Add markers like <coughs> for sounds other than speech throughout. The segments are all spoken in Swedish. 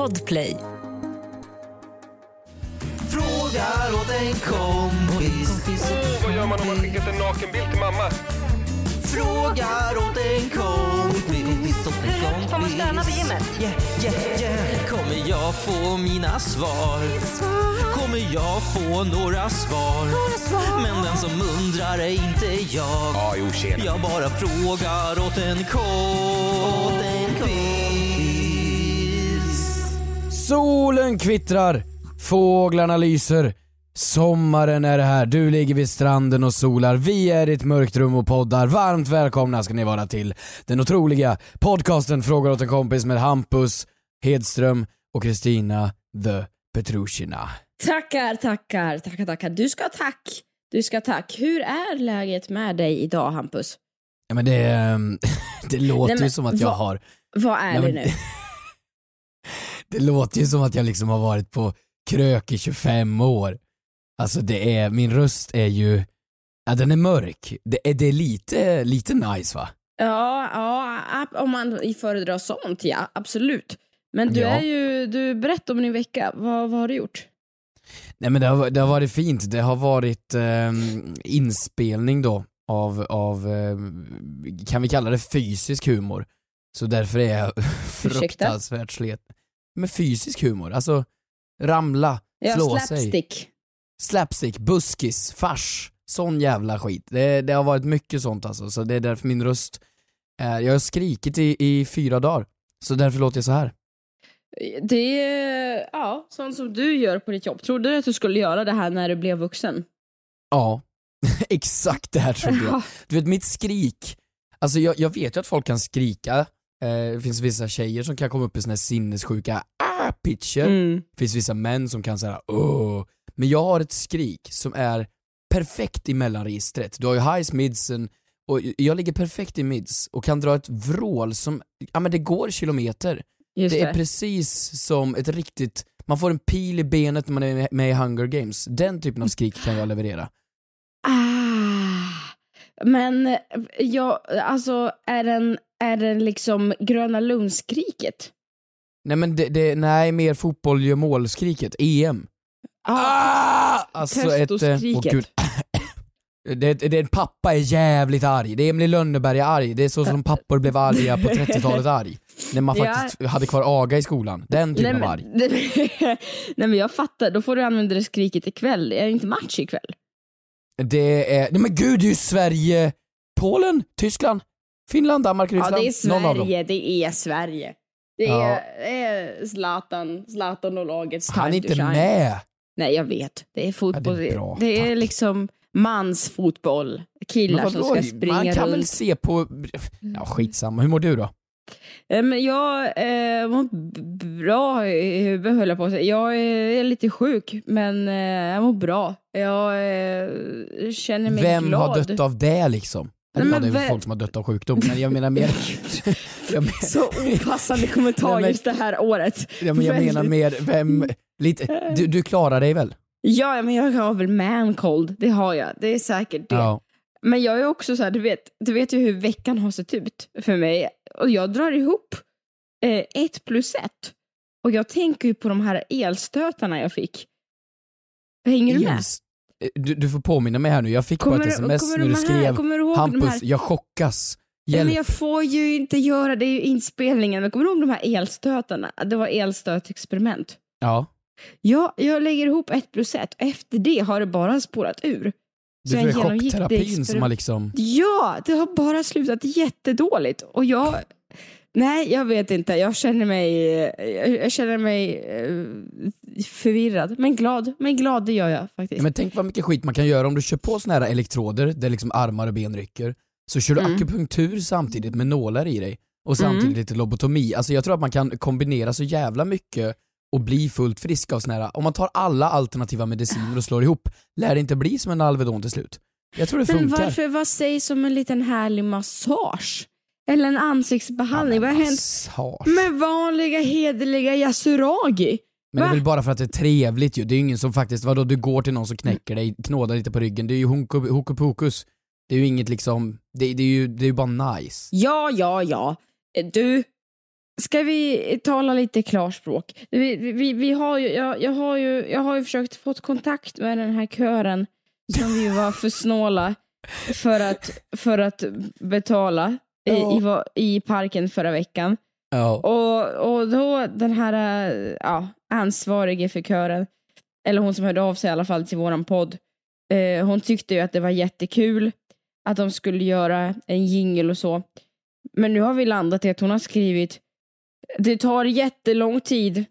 Podplay. Frågar åt en kompis. Åh, vad gör man om man skickat en nakenbild till mamma? Frågar åt en kompis. Åt en kompis. Får man stöna vid gymmet? Yeah, yeah, yeah. Kommer jag få mina svar? Kommer jag få några svar? Men den som undrar är inte jag. Jo. Jag bara frågar åt en kompis. Solen kvittrar, fåglarna lyser, sommaren är här, du ligger vid stranden och solar, vi är i ett mörkt rum och poddar. Varmt välkomna ska ni vara till den otroliga podcasten Frågar åt en kompis med Hampus Hedström och Kristina the Petrushina. Tackar, tackar, tackar, tackar. Du ska tack. Du ska tack. Hur är läget med dig idag, Hampus? Ja men det, ehm, <laughs> det låter Nej, men ju som att jag vad- har Vad är Nej, det men- nu? <laughs> Det låter ju som att jag liksom har varit på krök i 25 år. Alltså det är, min röst är ju, ja den är mörk. Det är, det är lite, lite nice va? Ja, ja, om man föredrar sånt, ja, absolut. Men du Ja. är ju, du berättar om din vecka. Vad, vad har du gjort? Nej men det har, det har varit fint, det har varit ehm, inspelning då av, av ehm, kan vi kalla det fysisk humor? Så därför är jag <laughs> fruktansvärt slet. Men fysisk humor, alltså ramla, Ja, slå sig. slapstick. slapstick, buskis, fars, sån jävla skit. Det, det har varit mycket sånt alltså, så det är därför min röst är, jag har skrikit i, i fyra dagar. Så därför låter jag så här. Det är, ja, sånt som du gör på ditt jobb. Trodde du att du skulle göra det här när du blev vuxen? Ja, <laughs> exakt det här trodde jag. Ja. Du vet mitt skrik, alltså jag, jag vet ju att folk kan skrika, eh, det finns vissa tjejer som kan komma upp i såna här sinnessjuka ah, pitcher, Mm. det finns vissa män som kan säga åh, men jag har ett skrik som är perfekt i mellanregistret. Du har ju highs, midsen, och jag ligger perfekt i mids och kan dra ett vrål som, ja men det går kilometer. Just Det det. är precis som ett riktigt, man får en pil i benet när man är med i Hunger Games. Den typen av skrik kan jag leverera. Ah, men eh, ja, alltså är den, är den liksom Gröna Lundskriket? Nej men det, det nej mer fotboll gör målskriket, EM. Ah! Alltså ett... eh, åh, gud. <coughs> Det, det, det, pappa är jävligt arg, det är Emil Lönneberg är arg, det är så som pappor blev arga på <laughs> 30-talet arg. När man Ja. faktiskt hade kvar aga i skolan, den typen Nej av arg. <laughs> nej men jag fattar, då får du använda det skriket ikväll. Är det inte match ikväll? Det är, nej men gud det är ju Sverige, Polen, Tyskland, Finland, Danmark, Ja Ryssland. det är Någon av dem. Sverige, det är Sverige. Det är, Ja. är Zlatan, Zlatan och lagets Han är inte med! Nej jag vet, det är fotboll. Ja, det är bra, det är liksom mansfotboll. Killar som ska springa Man kan väl runt. se på, ja skitsamma, hur mår du då? Eh, Men jag eh, mår bra i huvudet höll jag på att säga. Jag är lite sjuk men eh, jag mår bra. Jag känner mig Vem glad. har dött av det liksom? Nej, Eller ja, men det är väl folk som har dött av sjukdom, men jag menar mer... <laughs> jag, men, Så opassande kommentar Nej, men- just det här året. ja, men jag menar mer, vem... Lite, du, du klarar dig väl? Ja, men jag har väl mancold. Det har jag. Det är säkert det. Ja. Men jag är också så här, du vet, du vet ju hur veckan har sett ut för mig. Och jag drar ihop eh, ett plus ett. Och jag tänker ju på de här elstötarna jag fick. Hänger du med? Ens- Du, du får påminna mig här nu, jag fick bara Kommer ett du- sms när du skrev du Hampus, jag chockas. Hjälp. men jag får ju inte göra det, ju inspelningen. Men kommer du ihåg de här elstötarna? Det var elstötexperiment. Ja. Ja, jag lägger ihop ett plus ett. Efter det har det bara spårat ur. Så det är chockterapin som har liksom... Ja, det har bara slutat jättedåligt. Och jag... Nej, jag vet inte. Jag känner mig, jag känner mig eh, förvirrad. Men glad. Men glad, det gör jag faktiskt. Ja, men tänk vad mycket skit man kan göra om du kör på såna här elektroder där liksom armar och ben rycker. Så kör du Mm. akupunktur samtidigt med nålar i dig. Och samtidigt Mm. lite lobotomi. Alltså jag tror att man kan kombinera så jävla mycket och bli fullt frisk av såna här, om man tar alla alternativa mediciner och slår ihop, lär det inte bli som en Alvedon till slut. Jag tror det Men funkar. varför, vad sägs om en liten härlig massage? Eller en ansiktsbehandling? vad har hänt med vanliga hederliga yasuragi? Men det är Va? väl bara för att det är trevligt ju. Det är ju ingen som faktiskt, vadå du går till någon som knäcker dig, knådar lite på ryggen. Det är ju hokus Det är ju inget liksom, det, det är ju det är bara nice. Ja, ja, ja. Du, Ska vi tala lite klarspråk? Vi, vi, vi har ju, jag, jag, har ju, jag har ju försökt få kontakt med den här kören som vi var för snåla för att, för att betala i, i, i parken förra veckan. Ja. Och, och då den här eh, ja, ansvarige för kören, eller hon som hörde av sig i alla fall till våran podd, eh, hon tyckte ju att det var jättekul att de skulle göra en jingle och så. Men nu har vi landat i att hon har skrivit det tar jättelång tid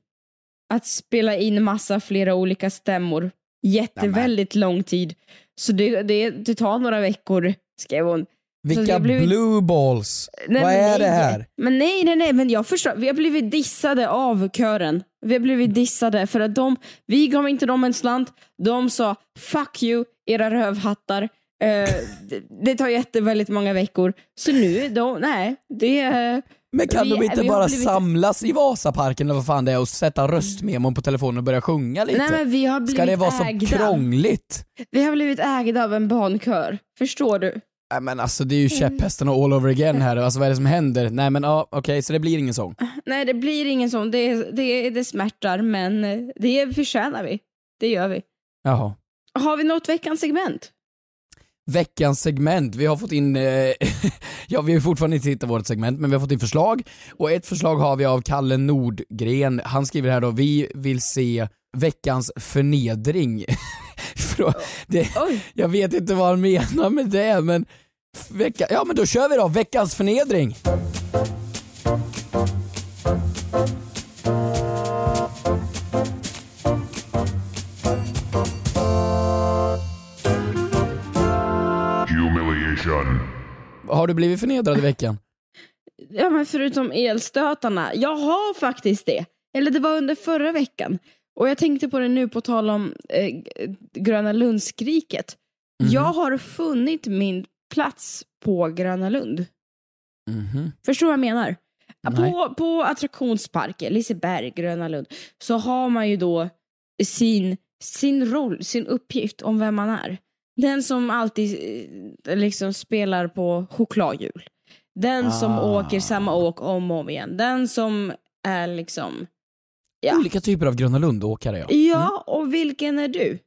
att spela in massa flera olika stämmor. Jätteväldigt lång tid. Så det, det, det tar några veckor, skrev hon. Vilka blivit- blue balls! Nej, Vad är nej. det här? Men nej, nej, nej, men jag förstår. Vi har blivit dissade av kören. Vi har blivit dissade för att de, vi gav inte dem en slant. De sa fuck you, era rövhattar. Eh, det, det tar jätteväldigt många veckor. Så nu, de, nej, det. Men kan Vi- de inte bara blivit- samlas i Vasaparken eller vad fan det är och sätta röstmemon på telefonen och börja sjunga lite? Nej, men vi har blivit Ska det vara så ägda. krångligt? Vi har blivit ägda av en barnkör. Förstår du? Nej men alltså det är ju käpphästen all over again här, alltså vad är det som händer? Nej men ja, okej, så det blir ingen sång. Nej, det blir ingen sån. Det, det, det smärtar, men det förtjänar vi. Det gör vi. Jaha. Har vi något veckans segment? Veckans segment, vi har fått in, eh, <laughs> ja vi har fortfarande inte hittat vårt segment, men vi har fått in förslag. Och ett förslag har vi av Kalle Nordgren, han skriver här då, vi vill se veckans förnedring. <laughs> Frå- det, jag vet inte vad han menar med det, men vecka, ja men då kör vi då, veckans förnedring. Har du blivit förnedrad i veckan? Ja, men förutom elstötarna. Jag har faktiskt det. Eller det var under förra veckan. Och jag tänkte på det nu på tal om eh, Gröna Lundskriket. Mhm. Jag har funnit min plats på Gröna Lund. Mhm. Förstår du vad jag menar? Nej. På, på attraktionsparker, Liseberg, Gröna Lund, så har man ju då sin, sin roll, sin uppgift om vem man är. Den som alltid eh, liksom spelar på chokladhjul. Den som Ah. åker samma åk om och om igen. Den som är liksom... Ja, Olika typer av Gröna Lund-åkare ja. ja och vilken är du?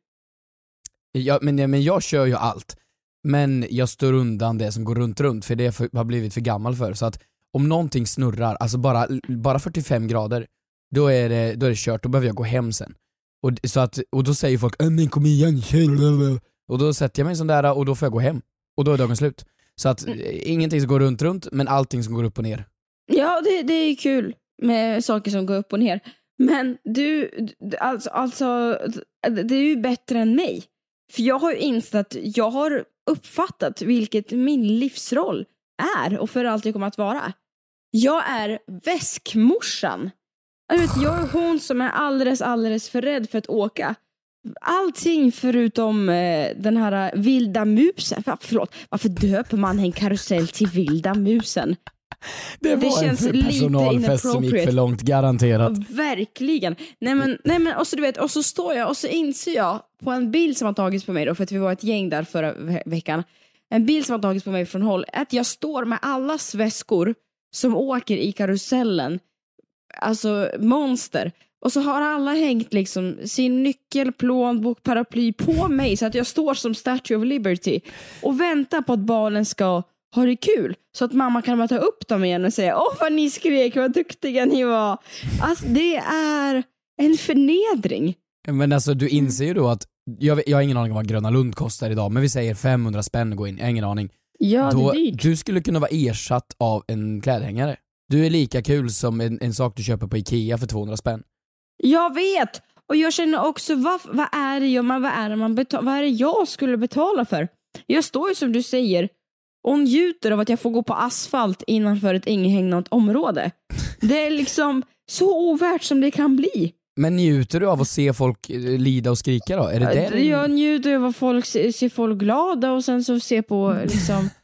Ja, men, men jag kör ju allt. Men jag står undan det som går runt runt för det för, har blivit för gammal för. Så att om någonting snurrar, alltså bara, bara 45 grader, då är, det, då är det kört, då behöver jag gå hem sen. Och, så att, och då säger folk "Äh, men kom igen. Och då sätter jag mig sån där och då får jag gå hem. Och då är dagen slut. Så att Mm. eh, ingenting som går runt runt, men allting som går upp och ner. Ja, det, det är kul med saker som går upp och ner. Men du, alltså, alltså, det är ju bättre än mig. För jag har ju insett att jag har uppfattat vilket min livsroll är och för alltid kommer att vara. Jag är väskmorsan. Jag, vet, jag är hon som är alldeles, alldeles för rädd för att åka. Allting förutom eh, den här eh, vilda musen. Förlåt, varför döper man en karusell till vilda musen? Det Det var känns en lite personalfest som gick för långt, garanterat. Verkligen. Nej men, nej men och så du vet, och så står jag och så inser jag på en bild som har tagits på mig då, för att vi var ett gäng där förra ve- veckan. En bild som har tagits på mig från håll, att jag står med allas väskor som åker i karusellen. Alltså monster. Och så har alla hängt liksom sin nyckel, plånbok, paraply på mig så att jag står som Statue of Liberty och väntar på att barnen ska ha det kul så att mamma kan bara ta upp dem igen och säga åh vad ni skrek, vad duktiga ni var. Alltså det är en förnedring. Men alltså du inser ju då att, jag, jag har ingen aning om vad Gröna Lund kostar idag, men vi säger 500 spänn gå in, jag har ingen aning. Ja, då, det är dyrt. du skulle kunna vara ersatt av en klädhängare. Du är lika kul som en, en sak du köper på Ikea för 200 spänn. Jag vet! Och jag känner också, vad, vad, är det jag, man, vad, är det man betal, vad är det jag skulle betala för? Jag står ju som du säger och njuter av att jag får gå på asfalt innanför ett inhägnat område. Det är liksom så ovärt som det kan bli. Men njuter du av att se folk eh, lida och skrika då? Är det det? Jag njuter av att folk ser, ser folk glada och sen så ser på liksom... <laughs>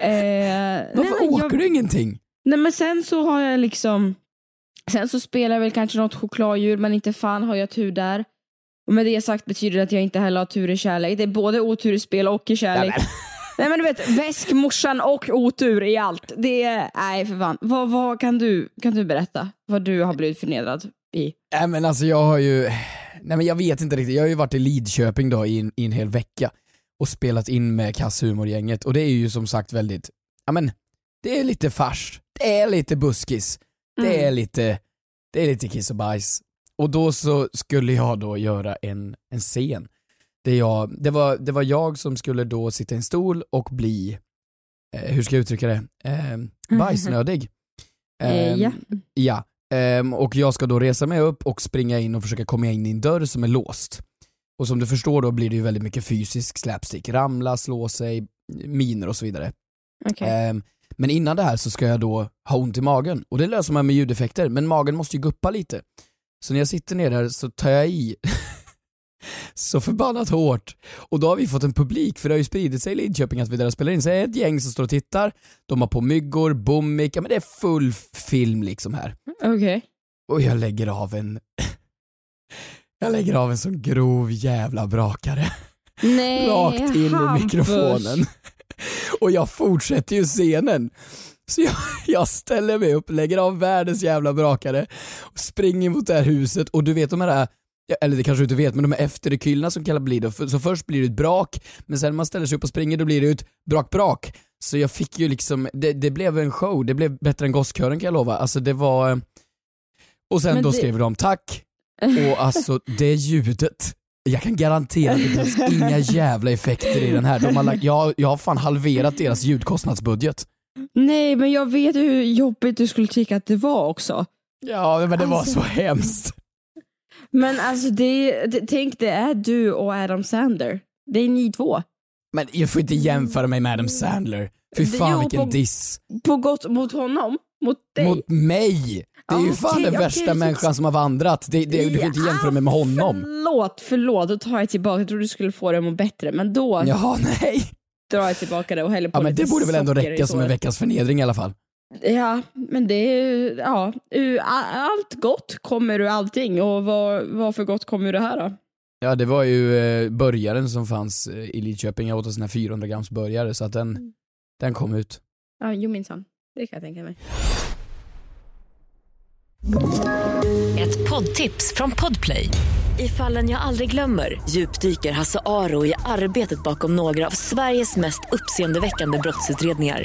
Eh, nej, Varför men åker jag, du ingenting? nej men sen så har jag liksom... Sen så spelar jag väl kanske något chokladdjur men inte fan har jag tur där. Och med det sagt betyder det att jag inte heller har tur i kärlek. Det är både otur i spel och i kärlek. Nej, <laughs> Nej men du vet, väskmorsan och otur i allt. Det är, nej för fan. Vad, vad kan, du, kan du berätta? Vad du har blivit förnedrad i? Nej men alltså jag har ju, nej men jag vet inte riktigt, jag har ju varit i Lidköping då i en, i en hel vecka och spelat in med Kasshumorgänget och det är ju som sagt väldigt, ja men det är lite fars, det är lite buskis, det Mm. är lite, det är lite kiss och bajs. Och då så skulle jag då göra en, en scen. Det, jag, det, var, det var jag som skulle då sitta i en stol och bli, eh, hur ska jag uttrycka det, eh, bajsnödig. Eh, ja. Ja, ehm, och jag ska då resa mig upp och springa in och försöka komma in i en dörr som är låst. Och som du förstår då blir det ju väldigt mycket fysisk slapstick, ramla, slå sig, miner och så vidare. Okej. Ehm, men innan det här så ska jag då ha ont i magen och det löser man med ljudeffekter, men magen måste ju guppa lite. Så när jag sitter ner där så tar jag i <laughs> så förbannat hårt. Och då har vi fått en publik, för det har ju spridit sig i Lidköping att vi där spelar in. Så är det ett gäng som står och tittar, de har på myggor, bommik, ja men det är full film liksom här. Okej. Och jag lägger av en <laughs> jag lägger av en sån grov jävla brakare Nej, rakt in Hampus. i mikrofonen. <laughs> Och jag fortsätter ju scenen. Så jag, <laughs> jag ställer mig upp, lägger av världens jävla brakare och springer mot det här huset och du vet de här ja, eller det kanske du inte vet, men de här efterrekylerna som kan bli då, så först blir det ett brak, men sen när man ställer sig upp och springer då blir det ett brak-brak. Så jag fick ju liksom, det, det blev en show, det blev bättre än gosskören kan jag lova. Alltså det var, och sen Men då det- skrev de tack, och alltså det ljudet, jag kan garantera att det finns <laughs> inga jävla effekter i den här. De har lagt, jag, jag har fan halverat deras ljudkostnadsbudget. Nej, men jag vet hur jobbigt du skulle tycka att det var också. Ja men det var Alltså. så hemskt. Men alltså, det, det, tänk det är du och Adam Sander. Det är ni två. Men jag får inte jämföra mig med Adam Sandler. Fy fan jo, vilken på- diss. På gott mot honom, mot dig. Mot mig! Det är ju Ja, fan okej, den okej, värsta det- människan som har vandrat. Det, det, du kan inte jämföra mig med honom. Förlåt, förlåt. Då tar jag tillbaka. Jag trodde du skulle få det att må bättre. Men då Jaha, nej. drar jag tillbaka det och häller på Ja men det borde väl ändå räcka som en veckans förnedring i alla fall. Ja, men det är ju, ja, allt gott kommer ur allting och vad, vad för gott kommer ur det här då? Ja det var ju eh, burgaren som fanns eh, i Lidköping, jag åt en sån här 400 grams burgare så att den, Mm. den kom ut. Ja, jo minsann. Det kan jag tänka mig. Ett poddtips från Podplay. I fallen jag aldrig glömmer djupdyker Hasse Aro i arbetet bakom några av Sveriges mest uppseendeväckande brottsutredningar.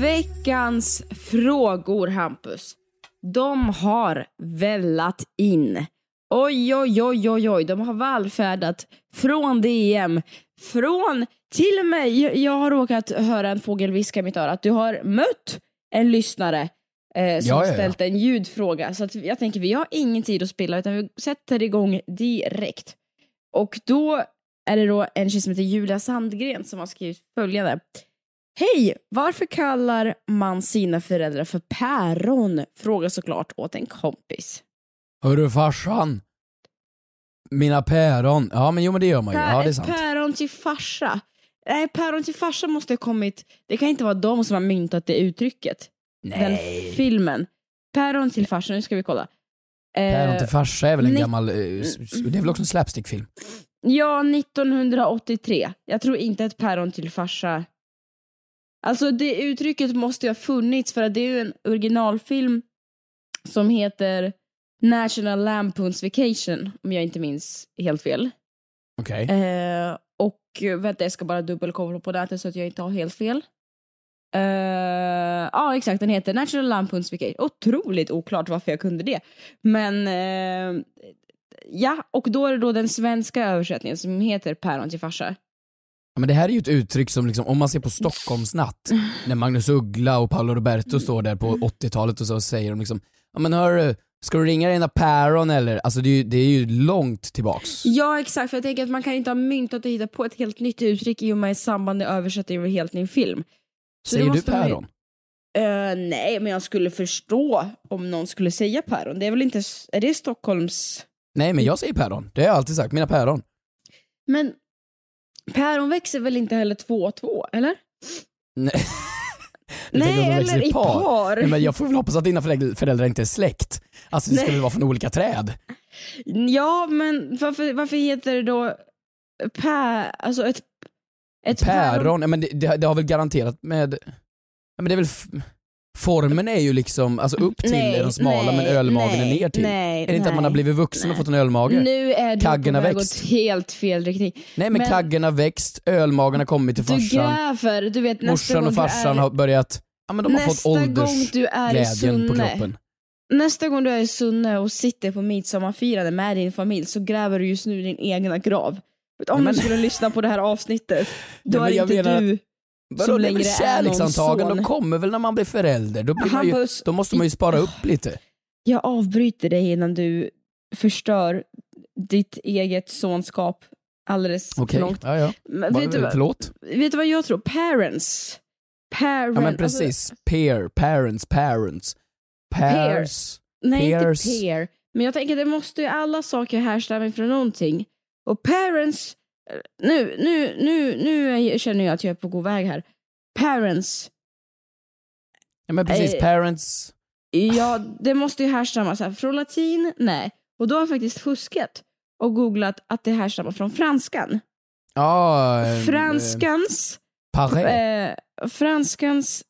Veckans frågor, Hampus. De har vällat in. Oj, oj, oj, oj, oj. De har vallfärdat från DM, från till med, jag, har råkat höra en fågel viska i mitt öra att du har mött en lyssnare eh, som Ja, ja, ja. ställt en ljudfråga. Så att jag tänker, vi har ingen tid att spilla utan vi sätter igång direkt. Och då är det då en tjej som heter Julia Sandgren som har skrivit följande. Hej! Varför kallar man sina föräldrar för päron? Frågar såklart åt en kompis. Hörru farsan. Mina päron. Ja men jo men det gör man ju. Ja det är sant. päron till farsa. Nej, päron till farsa måste ha kommit... Det kan inte vara de som har myntat det uttrycket. Den filmen. Päron till farsa, nu ska vi kolla. Eh, Päron till farsa är väl en ni- gammal, eh, s- s- det är väl också en slapstickfilm? Ja, 1983. Jag tror inte ett päron till farsa... Alltså det uttrycket måste ju ha funnits för att det är ju en originalfilm som heter National Lampoons Vacation, om jag inte minns helt fel. Okej. Eh, och eh, vänta, jag ska bara dubbelkolla på det så att jag inte har helt fel. Eh, Ja, exakt. Den heter National Lampoons Vacation. Otroligt oklart varför jag kunde det. Men eh, ja, och då är det då den svenska översättningen som heter Päron till farsa. Ja, men det här är ju ett uttryck som liksom, om man ser på Stockholmsnatt, <laughs> när Magnus Uggla och Paolo Roberto står där på 80-talet och så säger de liksom Ja men hörru, ska du ringa dina päron eller? Alltså det är ju, det är ju långt tillbaks. Ja, exakt. För jag tänker att man kan inte ha myntat och hitta på ett helt nytt uttryck i och med i samband med översättning av en helt ny film. Så Säger du päron? Eh, nej, men jag skulle förstå om någon skulle säga päron. Det är väl inte, är det Stockholms... Nej men jag säger päron, det har jag alltid sagt, mina päron. Men päron växer väl inte heller två och två, eller? Nej. Nej, eller i par. Nej, men jag får väl hoppas att dina föräldrar, inte är släkt. Alltså det ska Nej. väl vara från olika träd? Ja, men varför, varför heter det då pä... Alltså ett... Ett Päron, nej, men det, det, det har väl garanterat med... Ja, men det är väl... Formen är ju liksom, alltså upp till Nej, är de smala nej, men ölmagen nej, är ner till. nej, är det inte att man har blivit vuxen och fått en ölmage? Nu är du Kaggen har växt. åt helt fel riktning. nej men, men- kaggen har växt, ölmagen har kommit till Du farsan, gräver, du vet nästa morsan gång och farsan du är... har börjat, ja men de har fått nästa gång du är i åldersglädjen på kroppen. nästa gång du är i Sunne och sitter på midsommarfirande med din familj så gräver du just nu din egna grav. Om men- du skulle lyssna på det här avsnittet, då är inte menar du Vadå, som det är kärleksantagen, de kommer väl när man blir förälder, då, blir ju, då måste man ju spara upp lite. jag avbryter dig innan du förstör ditt eget sonskap alldeles Okej, för långt. ja, ja. Men vet, du, vad- förlåt? vet du vad jag tror? Parents. Parents. Ja men alltså- precis, peer, parents, parents. Pairs. Nej, Peers. inte peer. Men jag tänker det måste ju alla saker härstamma från någonting. Och parents, nu, nu, nu, nu känner jag att jag är på god väg här. Parents, Ja men precis, Eh, parents. ja det måste ju härstamma så här, från latin, nej. Och då har jag faktiskt fuskat och googlat att det härstammar från franskan. Ja, eh, Franskans, eh, eh, franskans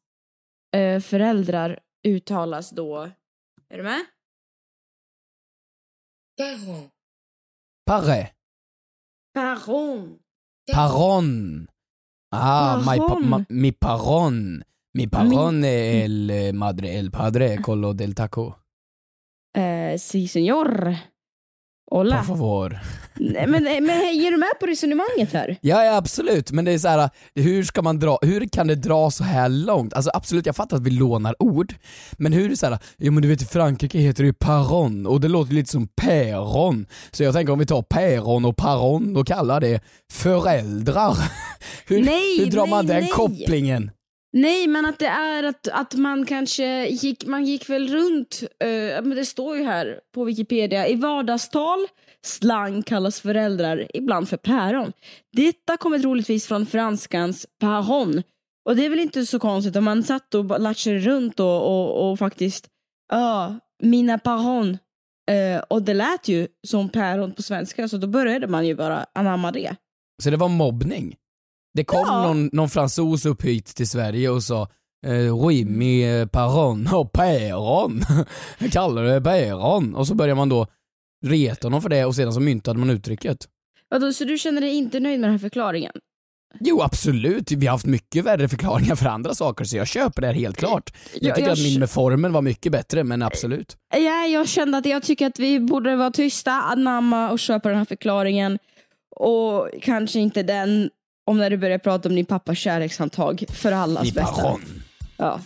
eh, föräldrar uttalas då, är du med? Paré. Parón. Parón. Ah, parón. My, my, mi parón. Mi parón es el, eh, madre, el padre con lo del taco. Uh, sí, señor. Hola. Por favor. Nej, men, men är du med på resonemanget här? Ja, ja absolut, men det är så här, hur ska man dra, hur kan det dra så här långt? Alltså absolut, jag fattar att vi lånar ord, men hur är det så här, jo men du vet i Frankrike heter det ju paron och det låter lite som päron. Så jag tänker om vi tar päron och paron och kallar det föräldrar. <laughs> Hur, Nej, hur drar nej, man den nej. kopplingen? Nej, men att det är att, att man kanske gick, man gick väl runt, eh, men det står ju här på Wikipedia, i vardagstal, slang kallas föräldrar ibland för päron. Detta kommer troligtvis från franskans paron. Och det är väl inte så konstigt om man satt och latchade runt och, och, och faktiskt, ja, mina paron. Eh, och det lät ju som päron på svenska, så då började man ju bara anamma det. Så det var mobbning? Det kom Ja. någon, någon fransos upp hit till Sverige och sa eh, oui, mi eh, paron <laughs> och päron. Kallar det päron. Och så börjar man då reta honom för det och sedan så myntade man uttrycket. Vadå, så du känner dig inte nöjd med den här förklaringen? Jo absolut, vi har haft mycket värre förklaringar för andra saker så jag köper det här helt klart. Jag Jag- tycker jag att min med formen var mycket bättre men absolut. Ja, jag kände att jag tycker att vi borde vara tysta, anamma och köpa den här förklaringen. Och kanske inte den om när du börjar prata om din pappas kärlekshandtag för allas Mi bästa. paron. Ja,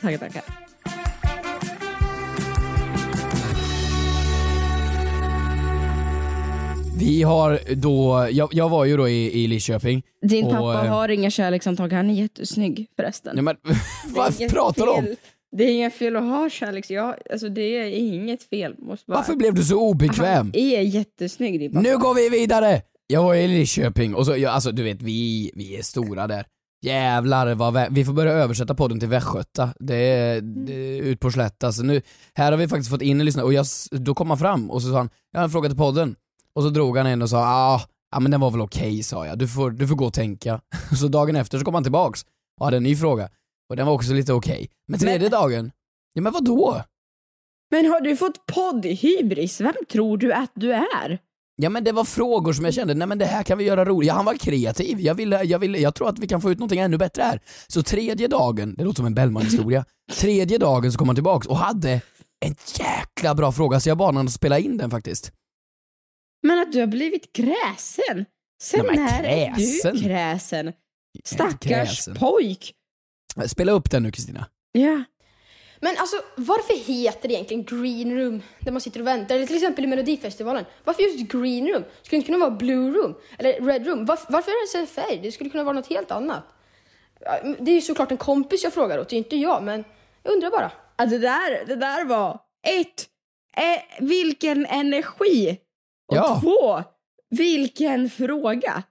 tackar, tackar. Vi har då, jag, jag var ju då i, i Lidköping. Din Och, pappa eh, har inga kärlekshandtag, han är jättesnygg förresten. Ja, men, <laughs> vad pratar du om? Det är inget fel att ha kärleks... Ja, alltså det är inget fel. Måste bara... Varför blev du så obekväm? Han är jättesnygg din pappa. Nu går vi vidare! Jag var i Lidköping och så, ja, alltså du vet vi, vi är stora där. Jävlar vad vä- vi får börja översätta podden till västgöta. Det är, det är ut på slätt alltså. Nu, här har vi faktiskt fått in en lyssnare och jag, då kom han fram och så sa han, jag har en fråga till podden. Och så drog han en och sa, ah, ja men den var väl okej sa jag, du får, du får gå och tänka. <laughs> Så dagen efter så kom han tillbaks och hade en ny fråga. Och den var också lite okej. Men tredje dagen, ja men vad då? Men har du fått poddhybris? Vem tror du att du är? Ja men det var frågor som jag kände, nej men det här kan vi göra roligt. Ja, han var kreativ, jag, ville, jag, ville, jag tror att vi kan få ut någonting ännu bättre här. Så tredje dagen, det låter som en Bellman-historia, <laughs> tredje dagen så kom han tillbaks och hade en jäkla bra fråga så jag bad honom att spela in den faktiskt. Men att du har blivit kräsen. Sen Nej, när är kräsen? du kräsen? Är Stackars kräsen. pojk. Spela upp den nu Kristina. Ja. Men alltså, varför heter det egentligen green room där man sitter och väntar? Eller till exempel i Melodifestivalen. Varför just green room? Skulle det inte kunna vara blue room? Eller red room? Varför, varför är det så här färg? Det skulle kunna vara något helt annat. Det är ju såklart en kompis jag frågar åt, det är inte jag, men jag undrar bara. Ja, det, där, det där var ett, eh, vilken energi! Och Ja. två, vilken fråga!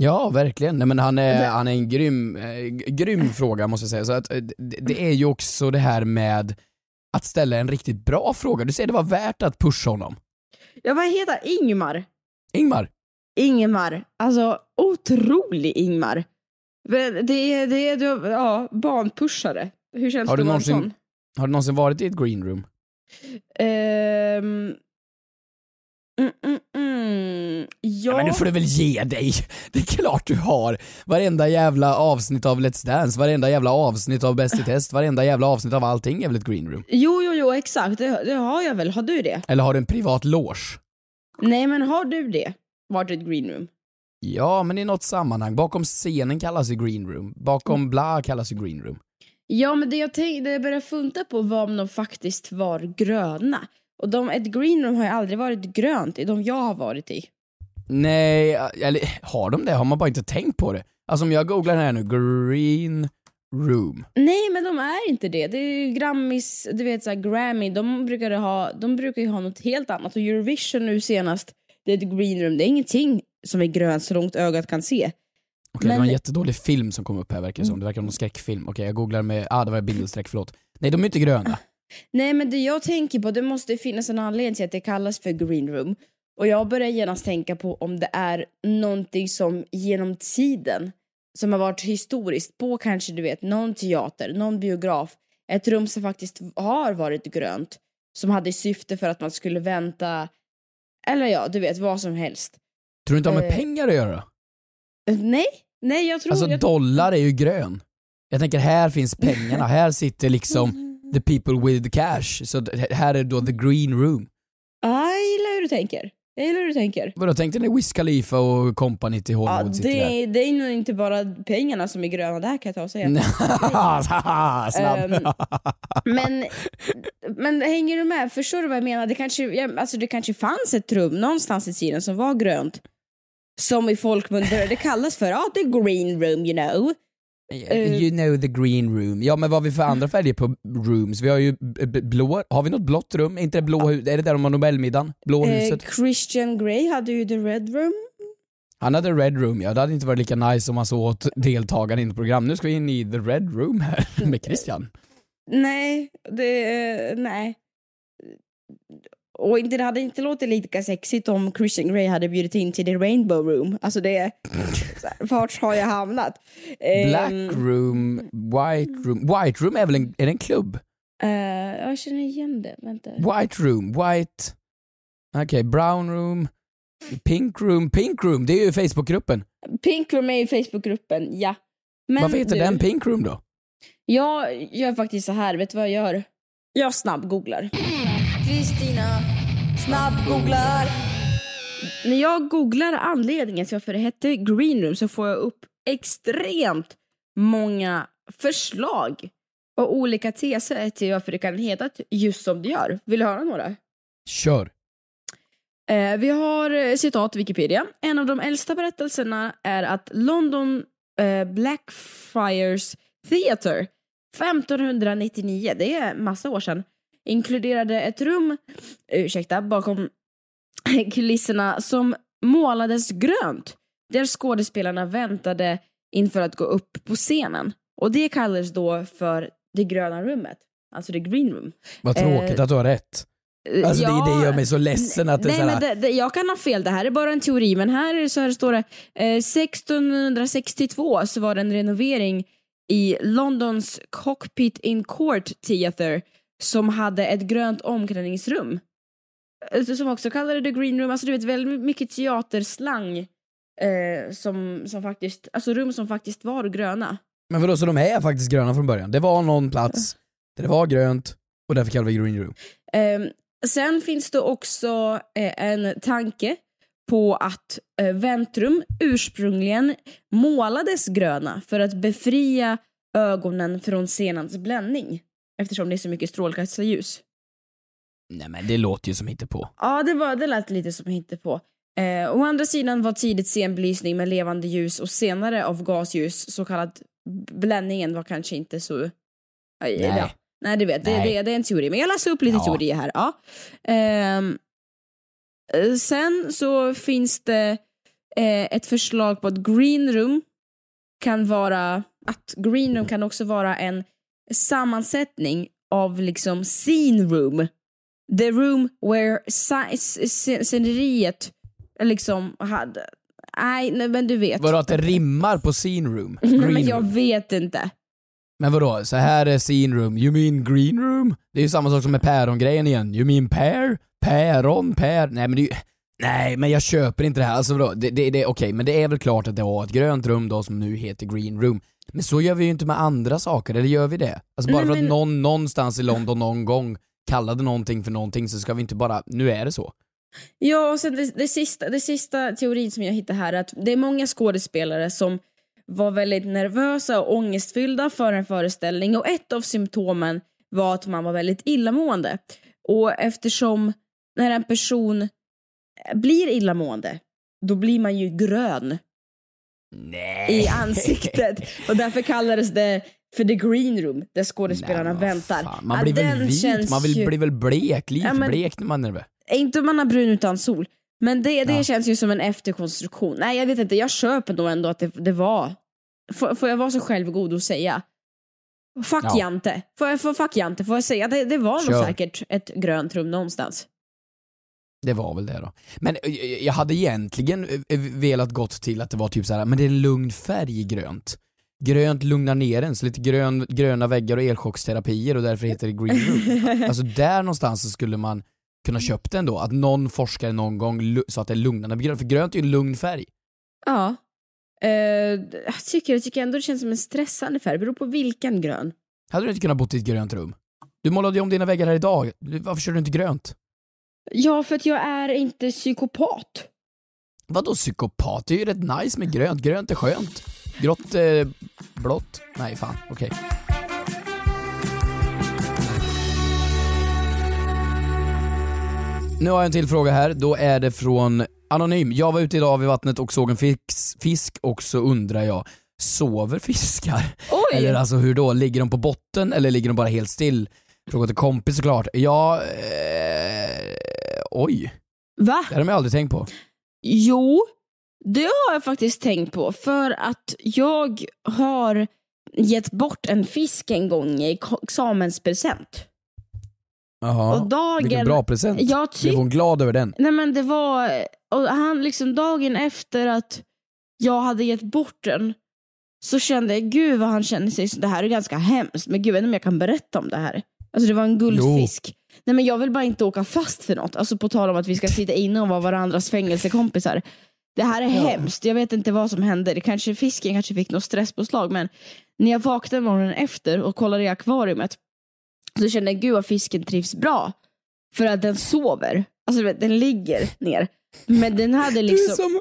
Ja, verkligen. Nej, men han är, han är en grym, eh, grym fråga måste jag säga. Så att, eh, det, det är ju också det här med att ställa en riktigt bra fråga. Du säger det var värt att pusha honom. Ja, vad heter Ingmar? Ingmar, Ingmar, alltså otrolig Ingmar. Men Det är, det är du- ja, barnpushare. Hur känns Har det att vara en någonsin- har du någonsin varit i ett green room? Mm, mm, mm. Ja. Men nu får du väl ge dig! Det är klart du har! Varenda jävla avsnitt av Let's Dance, varenda jävla avsnitt av Bäst i test, varenda jävla avsnitt av allting är väl ett green room? Jo, jo, jo, exakt. Det, det har jag väl. Har du det? Eller har du en privat loge? Nej, men har du det? Vart ett green room? Ja, men i något sammanhang. Bakom scenen kallas det green room. Bakom bla kallas det green room. Ja, men det jag, tänkte, det jag började funta på var om de faktiskt var gröna. Och de, ett green room har ju aldrig varit grönt i de jag har varit i. Nej, eller har de det? Har man bara inte tänkt på det? Alltså om jag googlar här nu, green room. Nej, men de är inte det. Det är ju Grammis, du vet såhär Grammy, de brukar ha, de brukar ju ha något helt annat. Och Eurovision nu senast, det är ett green room. Det är ingenting som är grönt så långt ögat kan se. Okej, det var en Men- jättedålig film som kom upp här verkar det som. Det verkar som en skräckfilm. Okej, jag googlar med, ah det var bindestreck, förlåt. Nej, de är inte gröna. Nej, men det jag tänker på, det måste finnas en anledning till att det kallas för green room. Och jag börjar genast tänka på om det är någonting som genom tiden, som har varit historiskt på kanske du vet någon teater, någon biograf, ett rum som faktiskt har varit grönt, som hade syfte för att man skulle vänta, eller ja, du vet vad som helst. Tror du inte det har med Eh, pengar att göra? Nej, nej jag tror... Alltså jag, dollar är ju grön. Jag tänker här finns pengarna, här sitter liksom <laughs> the people with the cash. Så här är då the green room. ah, jag gillar hur du tänker. Jag gillar hur du tänker. Vadå, tänkte ni Wiz Khalifa och company till Ja, Hollywood sitter där? det, det är nog inte bara pengarna som är gröna där kan jag ta och säga. <laughs> Snabb. <laughs> Ehm, Men, <laughs> men hänger du med? Förstår du vad jag menar? Det kanske, ja, alltså det kanske fanns ett rum någonstans i tiden som var grönt. Som i folkmun började kallas för ja, the green room you know. Eh, You know the green room. Ja men vad har vi för andra färger på rooms? Vi har ju blå, har vi något blått rum? Är inte det blå hu- är det där de har Nobelmiddagen? Blå Eh, huset? Christian Grey hade ju the red room. Han hade red room ja, det hade inte varit lika nice om man såg åt deltagarna i program. Nu ska vi in i the red room här med Christian. Nej, det, nej. Och inte, det hade inte låtit lika sexigt om Christian Grey hade bjudit in till the rainbow room. Alltså det, vart har jag hamnat? Black Ehm, room, white room. White room är väl en, är det en klubb? eh, jag känner igen det, vänta. White room, white... Okej, brown room, pink room. Pink room, det är ju Facebookgruppen. Pink room är i Facebookgruppen, ja. Men Varför heter du, den pink room då? Jag gör faktiskt så här, vet du vad jag gör? Jag snabbgooglar. Kristina snabbgooglar. När jag googlar anledningen till varför det hette green room så får jag upp extremt många förslag och olika teser till varför det kan heta just som det gör. Vill du höra några? Kör. Eh, vi har eh, citat Wikipedia. En av de äldsta berättelserna är att London eh, Blackfriars Theatre 1599, det är massa år sedan, inkluderade ett rum, ursäkta, bakom kulisserna som målades grönt där skådespelarna väntade inför att gå upp på scenen. Och det kallades då för det gröna rummet, alltså the green room. Vad tråkigt Eh, att du har rätt. Alltså det, det gör mig så ledsen att det är Nej, såhär... men det, det, jag kan ha fel, det här är bara en teori, men här, är så här står det eh, 1662 så var det en renovering i Londons Cockpit in Court Theatre som hade ett grönt omklädningsrum. Eh, Som också kallade det green room, alltså du vet väldigt mycket teaterslang eh, som, som faktiskt, alltså rum som faktiskt var gröna. Men vadå, så de är faktiskt gröna från början? Det var någon plats där det var grönt och därför kallar vi green room. Ehm, sen finns det också eh, en tanke på att eh, väntrum ursprungligen målades gröna för att befria ögonen från scenens bländning eftersom det är så mycket strålkastarljus. Nej men det låter ju som på. Ja, det, var, det lät lite som på. Eh, å andra sidan var tidigt scenbelysning med levande ljus och senare av gasljus, så kallat bländningen var kanske inte så... Nej. Ja. Nej, du vet, det, Nej. det, det är en teori. Men jag läser upp lite Ja. teorier här. Ja. Ehm, eh, sen så finns det eh, ett förslag på att green room kan vara, att green room kan också vara en sammansättning av liksom scene room. The room where sceneriet liksom hade... Nej, nej, men du vet. Vadå att det rimmar på scene room? <laughs> Nej, Green men jag vet inte. Men vadå, så här är scene room, you mean green room? Det är ju samma sak som med pärongrejen igen, you mean pear? Päron, pär? Nej men det är ju... Nej men jag köper inte det här, alltså vadå? Det, det, det, Okej, men det är väl klart att det var ett grönt rum då som nu heter green room. Men så gör vi ju inte med andra saker, eller gör vi det? Alltså bara Nej, för men- att någon någonstans i London någon gång kallade någonting för någonting så ska vi inte bara, nu är det så. Ja, och sen det, det, sista, det sista teorin som jag hittade här är att det är många skådespelare som var väldigt nervösa och ångestfyllda för en föreställning och ett av symptomen var att man var väldigt illamående. Och eftersom när en person blir illamående, då blir man ju grön Nej. i ansiktet. Och därför kallades det för the green room, där skådespelarna väntar. Fan, man blir väl vit, man vill, ju- blir väl blek, lite Ja, men- blek när man är nervös. Inte om man har brun utan sol. Men det, det Ja. känns ju som en efterkonstruktion. Nej, jag vet inte. Jag köper nog ändå att det, det var... Får, får jag vara så självgod och säga? Fuck Ja. Jante. Får jag, får, fuck Jante, får jag säga? Det, det var nog Kör. säkert ett grönt rum någonstans. Det var väl det då. Men eh, jag hade egentligen eh, velat gått till att det var typ så här, men det är en lugn färg i grönt. Grönt lugnar ner en, så lite grön, gröna väggar och elchocksterapier och därför heter det green room. <laughs> alltså där någonstans så skulle man kunna köpt den då, att någon forskare någon gång sa att det är lugnande grönt, för grönt är ju en lugn färg. Ja. Eh, jag, tycker, jag tycker ändå det känns som en stressande färg. Beror på vilken grön. Hade du inte kunnat bo i ett grönt rum? Du målade ju om dina väggar här idag, varför kör du inte grönt? Ja, för att jag är inte psykopat. Vadå psykopat? Det är ju rätt nice med grönt, grönt är skönt. Grått, eh, blått? Nej fan, okej. Nu har jag en till fråga här, då är det från Anonym. Jag var ute idag vid vattnet och såg en fisk och så undrar jag, sover fiskar? Oj! Eller alltså hur då? Ligger de på botten eller ligger de bara helt still? Fråga till kompis såklart. Ja, eh, oj. Va? Det har jag aldrig tänkt på. Jo, det har jag faktiskt tänkt på. För att jag har gett bort en fisk en gång i examenspresent. Jaha, och dagen... vilken bra present. Jag Blev tyck- hon glad över den? Nej men det var... Och han liksom dagen efter att jag hade gett bort den så kände jag, gud vad han känner sig, så det här är ganska hemskt, men gud jag vet inte om jag kan berätta om det här. Alltså det var en guldfisk. Nej men jag vill bara inte åka fast för något, alltså på tal om att vi ska sitta inne och vara varandras fängelsekompisar. Det här är hemskt, jag vet inte vad som hände. Det kanske, fisken kanske fick något stresspåslag men när jag vaknade morgonen efter och kollade i akvariet så kände jag, gud vad fisken trivs bra. För att den sover. Alltså den ligger ner. Men den hade liksom, som,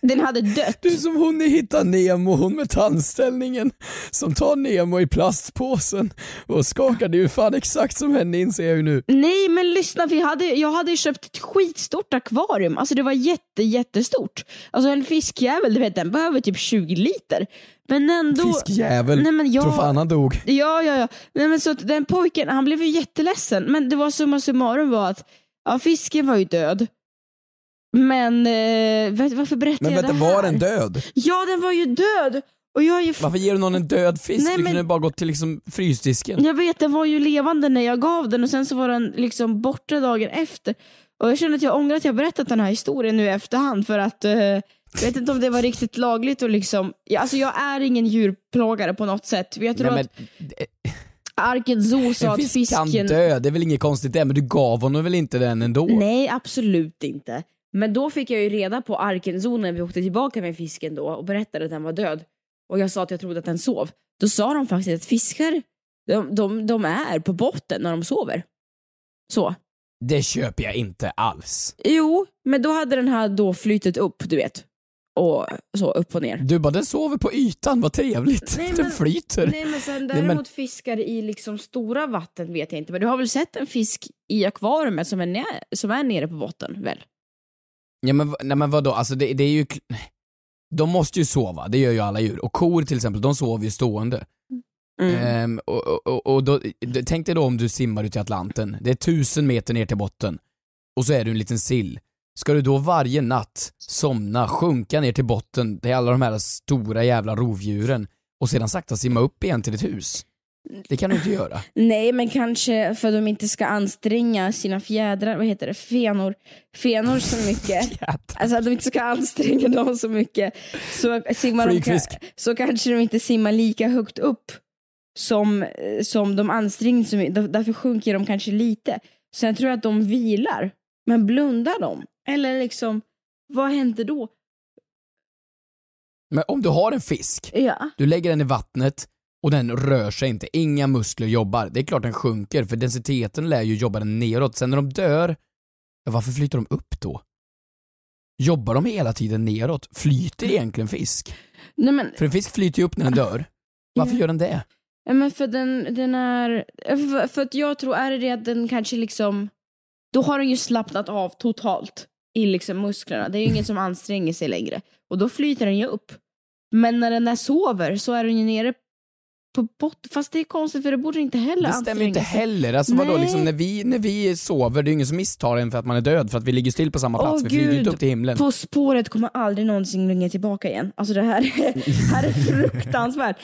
den hade dött. du som hon i Hitta Nemo, hon med tandställningen som tar Nemo i plastpåsen och är ju fan exakt som henne inser jag ju nu. Nej men lyssna, vi hade, jag hade ju köpt ett skitstort akvarium. Alltså det var jätte, jättestort. Alltså en fiskjävel, du vet den behöver typ 20 liter. Men ändå... Fiskjävel, Nej, men jag- tror fan han dog. Ja, ja, ja. Nej, men så den pojken, han blev ju jätteledsen. Men det var summa summarum var att ja, fisken var ju död. Men eh, varför berättar Men jag vänta, det här? var den död? Ja, den var ju död! Och jag är ju... Varför ger du någon en död fisk? Nej, du men- kunde bara gått till liksom frysdisken. Jag vet, den var ju levande när jag gav den och sen så var den liksom borta dagen efter. Och jag känner att jag ångrar att jag berättat den här historien nu i efterhand för att eh, jag vet inte om det var riktigt lagligt och liksom, ja, alltså jag är ingen djurplågare på något sätt. Jag tror Nej, att men, Arken Zoo sa en att fisk kan fisken... dö, det är väl inget konstigt det, men du gav honom väl inte den ändå? Nej, absolut inte. Men då fick jag ju reda på Arken Zoo när vi åkte tillbaka med fisken då och berättade att den var död. Och jag sa att jag trodde att den sov. Då sa de faktiskt att fiskar, de, de, de är på botten när de sover. Så. Det köper jag inte alls. Jo, men då hade den här då flyttat upp, du vet. Och så upp och ner. Du bara, den sover på ytan, vad trevligt. Nej, <laughs> den men- flyter. Nej men sen Nej, men- däremot fiskar i liksom stora vatten vet jag inte. Men du har väl sett en fisk i akvariet som är, som är nere på botten väl? Ja men, nej, men vadå, alltså det, det är ju... de måste ju sova, det gör ju alla djur. Och kor till exempel, de sover ju stående. Ehm, och, och- och, då, tänk dig då om du simmar ut i Atlanten, det är tusen meter ner till botten och så är du en liten sill. Ska du då varje natt somna, sjunka ner till botten, det är alla de här stora jävla rovdjuren och sedan sakta simma upp igen till ditt hus? Det kan du inte göra. Nej, men kanske för att de inte ska anstränga sina fjädrar, vad heter det, fenor, fenor så mycket. <laughs> Alltså att de inte ska anstränga dem så mycket. Så, simmar de, Flygfisk. så kanske de inte simmar lika högt upp som, som de anstränger så mycket. Där- Därför sjunker de kanske lite. Sen tror jag att de vilar. Men blundar de? Eller liksom, vad händer då? Men om du har en fisk, Ja. du lägger den i vattnet och den rör sig inte, inga muskler jobbar. Det är klart den sjunker för densiteten lär ju jobba den neråt. Sen när de dör, ja, varför flyter de upp då? Jobbar de hela tiden neråt? Flyter egentligen fisk? Nej, men, För en fisk flyter ju upp när den dör. Varför Ja. gör den det? Ja, men för den, den är... För, för att jag tror är det att den kanske liksom... Då har den ju slappnat av totalt i liksom musklerna. Det är ju ingen som anstränger sig längre. Och då flyter den ju upp. Men när den där sover så är den ju nere på botten. Fast det är konstigt för det borde inte heller Det stämmer ju inte heller. Alltså vadå, liksom när vi, när vi sover, det är ingen som misstar en för att man är död för att vi ligger still på samma plats. Åh, vi flyger ju inte upp till himlen. På spåret kommer aldrig någonsin bringa tillbaka igen. Alltså det här, här är <laughs> fruktansvärt.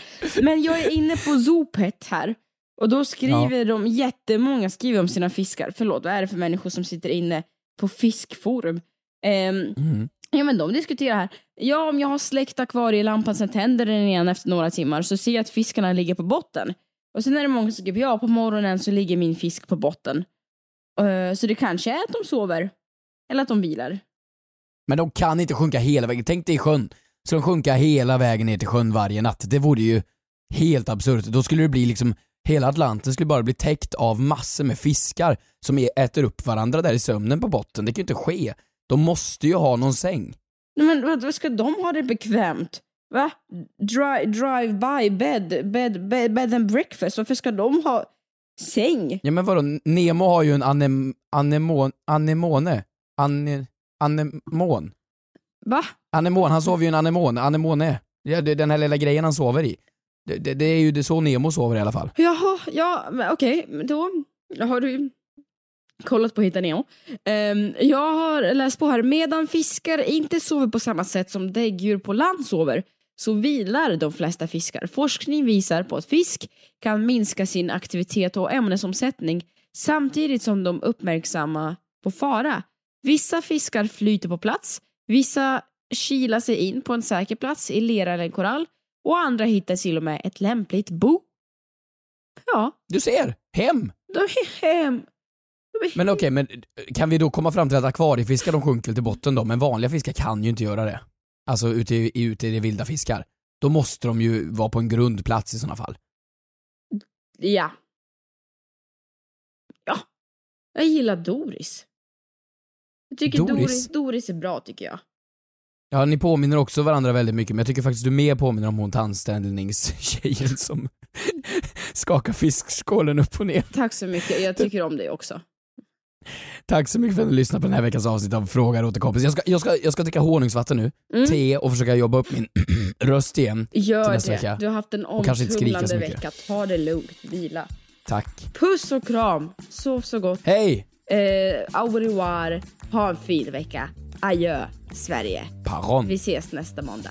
Men jag är inne på Zoopet här. Och då skriver de, jättemånga skriver om sina fiskar. Förlåt, vad är det för människor som sitter inne på fiskforum? Ehm, Mm. Ja men de diskuterar här. Ja om jag har släckt akvarielampan sen tänder den igen efter några timmar så ser jag att fiskarna ligger på botten. Och sen är det många som skriver ja på morgonen så ligger min fisk på botten. Uh, så det kanske är att de sover. Eller att de vilar. Men de kan inte sjunka hela vägen. Tänk dig i sjön. Ska de sjunka hela vägen ner till sjön varje natt? Det vore ju helt absurt. Då skulle det bli liksom, hela Atlanten skulle bara bli täckt av massor med fiskar som äter upp varandra där i sömnen på botten. Det kan ju inte ske. De måste ju ha någon säng. Nej, men vad, ska de ha det bekvämt? Va? Drive, drive by bed, bed, bed, bed and breakfast. Varför ska de ha säng? Ja men vadå, Nemo har ju en anem, anemon, anemone. Ane, anemon. Va? Anemon, han sover ju i en anemon, anemone. Ja, det är den här lilla grejen han sover i. Det, det, det är ju det så Nemo sover i alla fall. Jaha, ja, okej, men då har du kollat på Hitta Nemo. Ehm, jag har läst på här, medan fiskar inte sover på samma sätt som däggdjur på land sover, så vilar de flesta fiskar. Forskning visar på att fisk kan minska sin aktivitet och ämnesomsättning samtidigt som de uppmärksamma på fara. Vissa fiskar flyter på plats, vissa kilar sig in på en säker plats i lera eller korall och andra hittar till och med ett lämpligt bo. Ja, Du ser, hem! de är hem. Men okej, men kan vi då komma fram till att akvariefiskar de sjunker till botten då, men vanliga fiskar kan ju inte göra det. Alltså ute i, ute i det vilda fiskar. Då måste de ju vara på en grundplats i sådana fall. Ja. Ja. Jag gillar Doris. Jag tycker Doris? Doris, Doris, är bra tycker jag. Ja, ni påminner också varandra väldigt mycket, men jag tycker faktiskt du mer påminner om hon tandställningstjejen som <laughs> skakar fiskskålen upp och ner. Tack så mycket, jag tycker om dig också. Tack så mycket för att ni lyssnade på den här veckans avsnitt av Frågar åt kompis. Jag ska, jag ska, jag ska dricka honungsvatten nu, Mm. te och försöka jobba upp min <clears throat> röst igen. till Gör nästa det. vecka. Du har haft en omtumlande vecka. Ta det lugnt, vila. Tack. Puss och kram, sov så gott. Hej! Eh, au revoir, ha en fin vecka. Adjö, Sverige. Paron. Vi ses nästa måndag.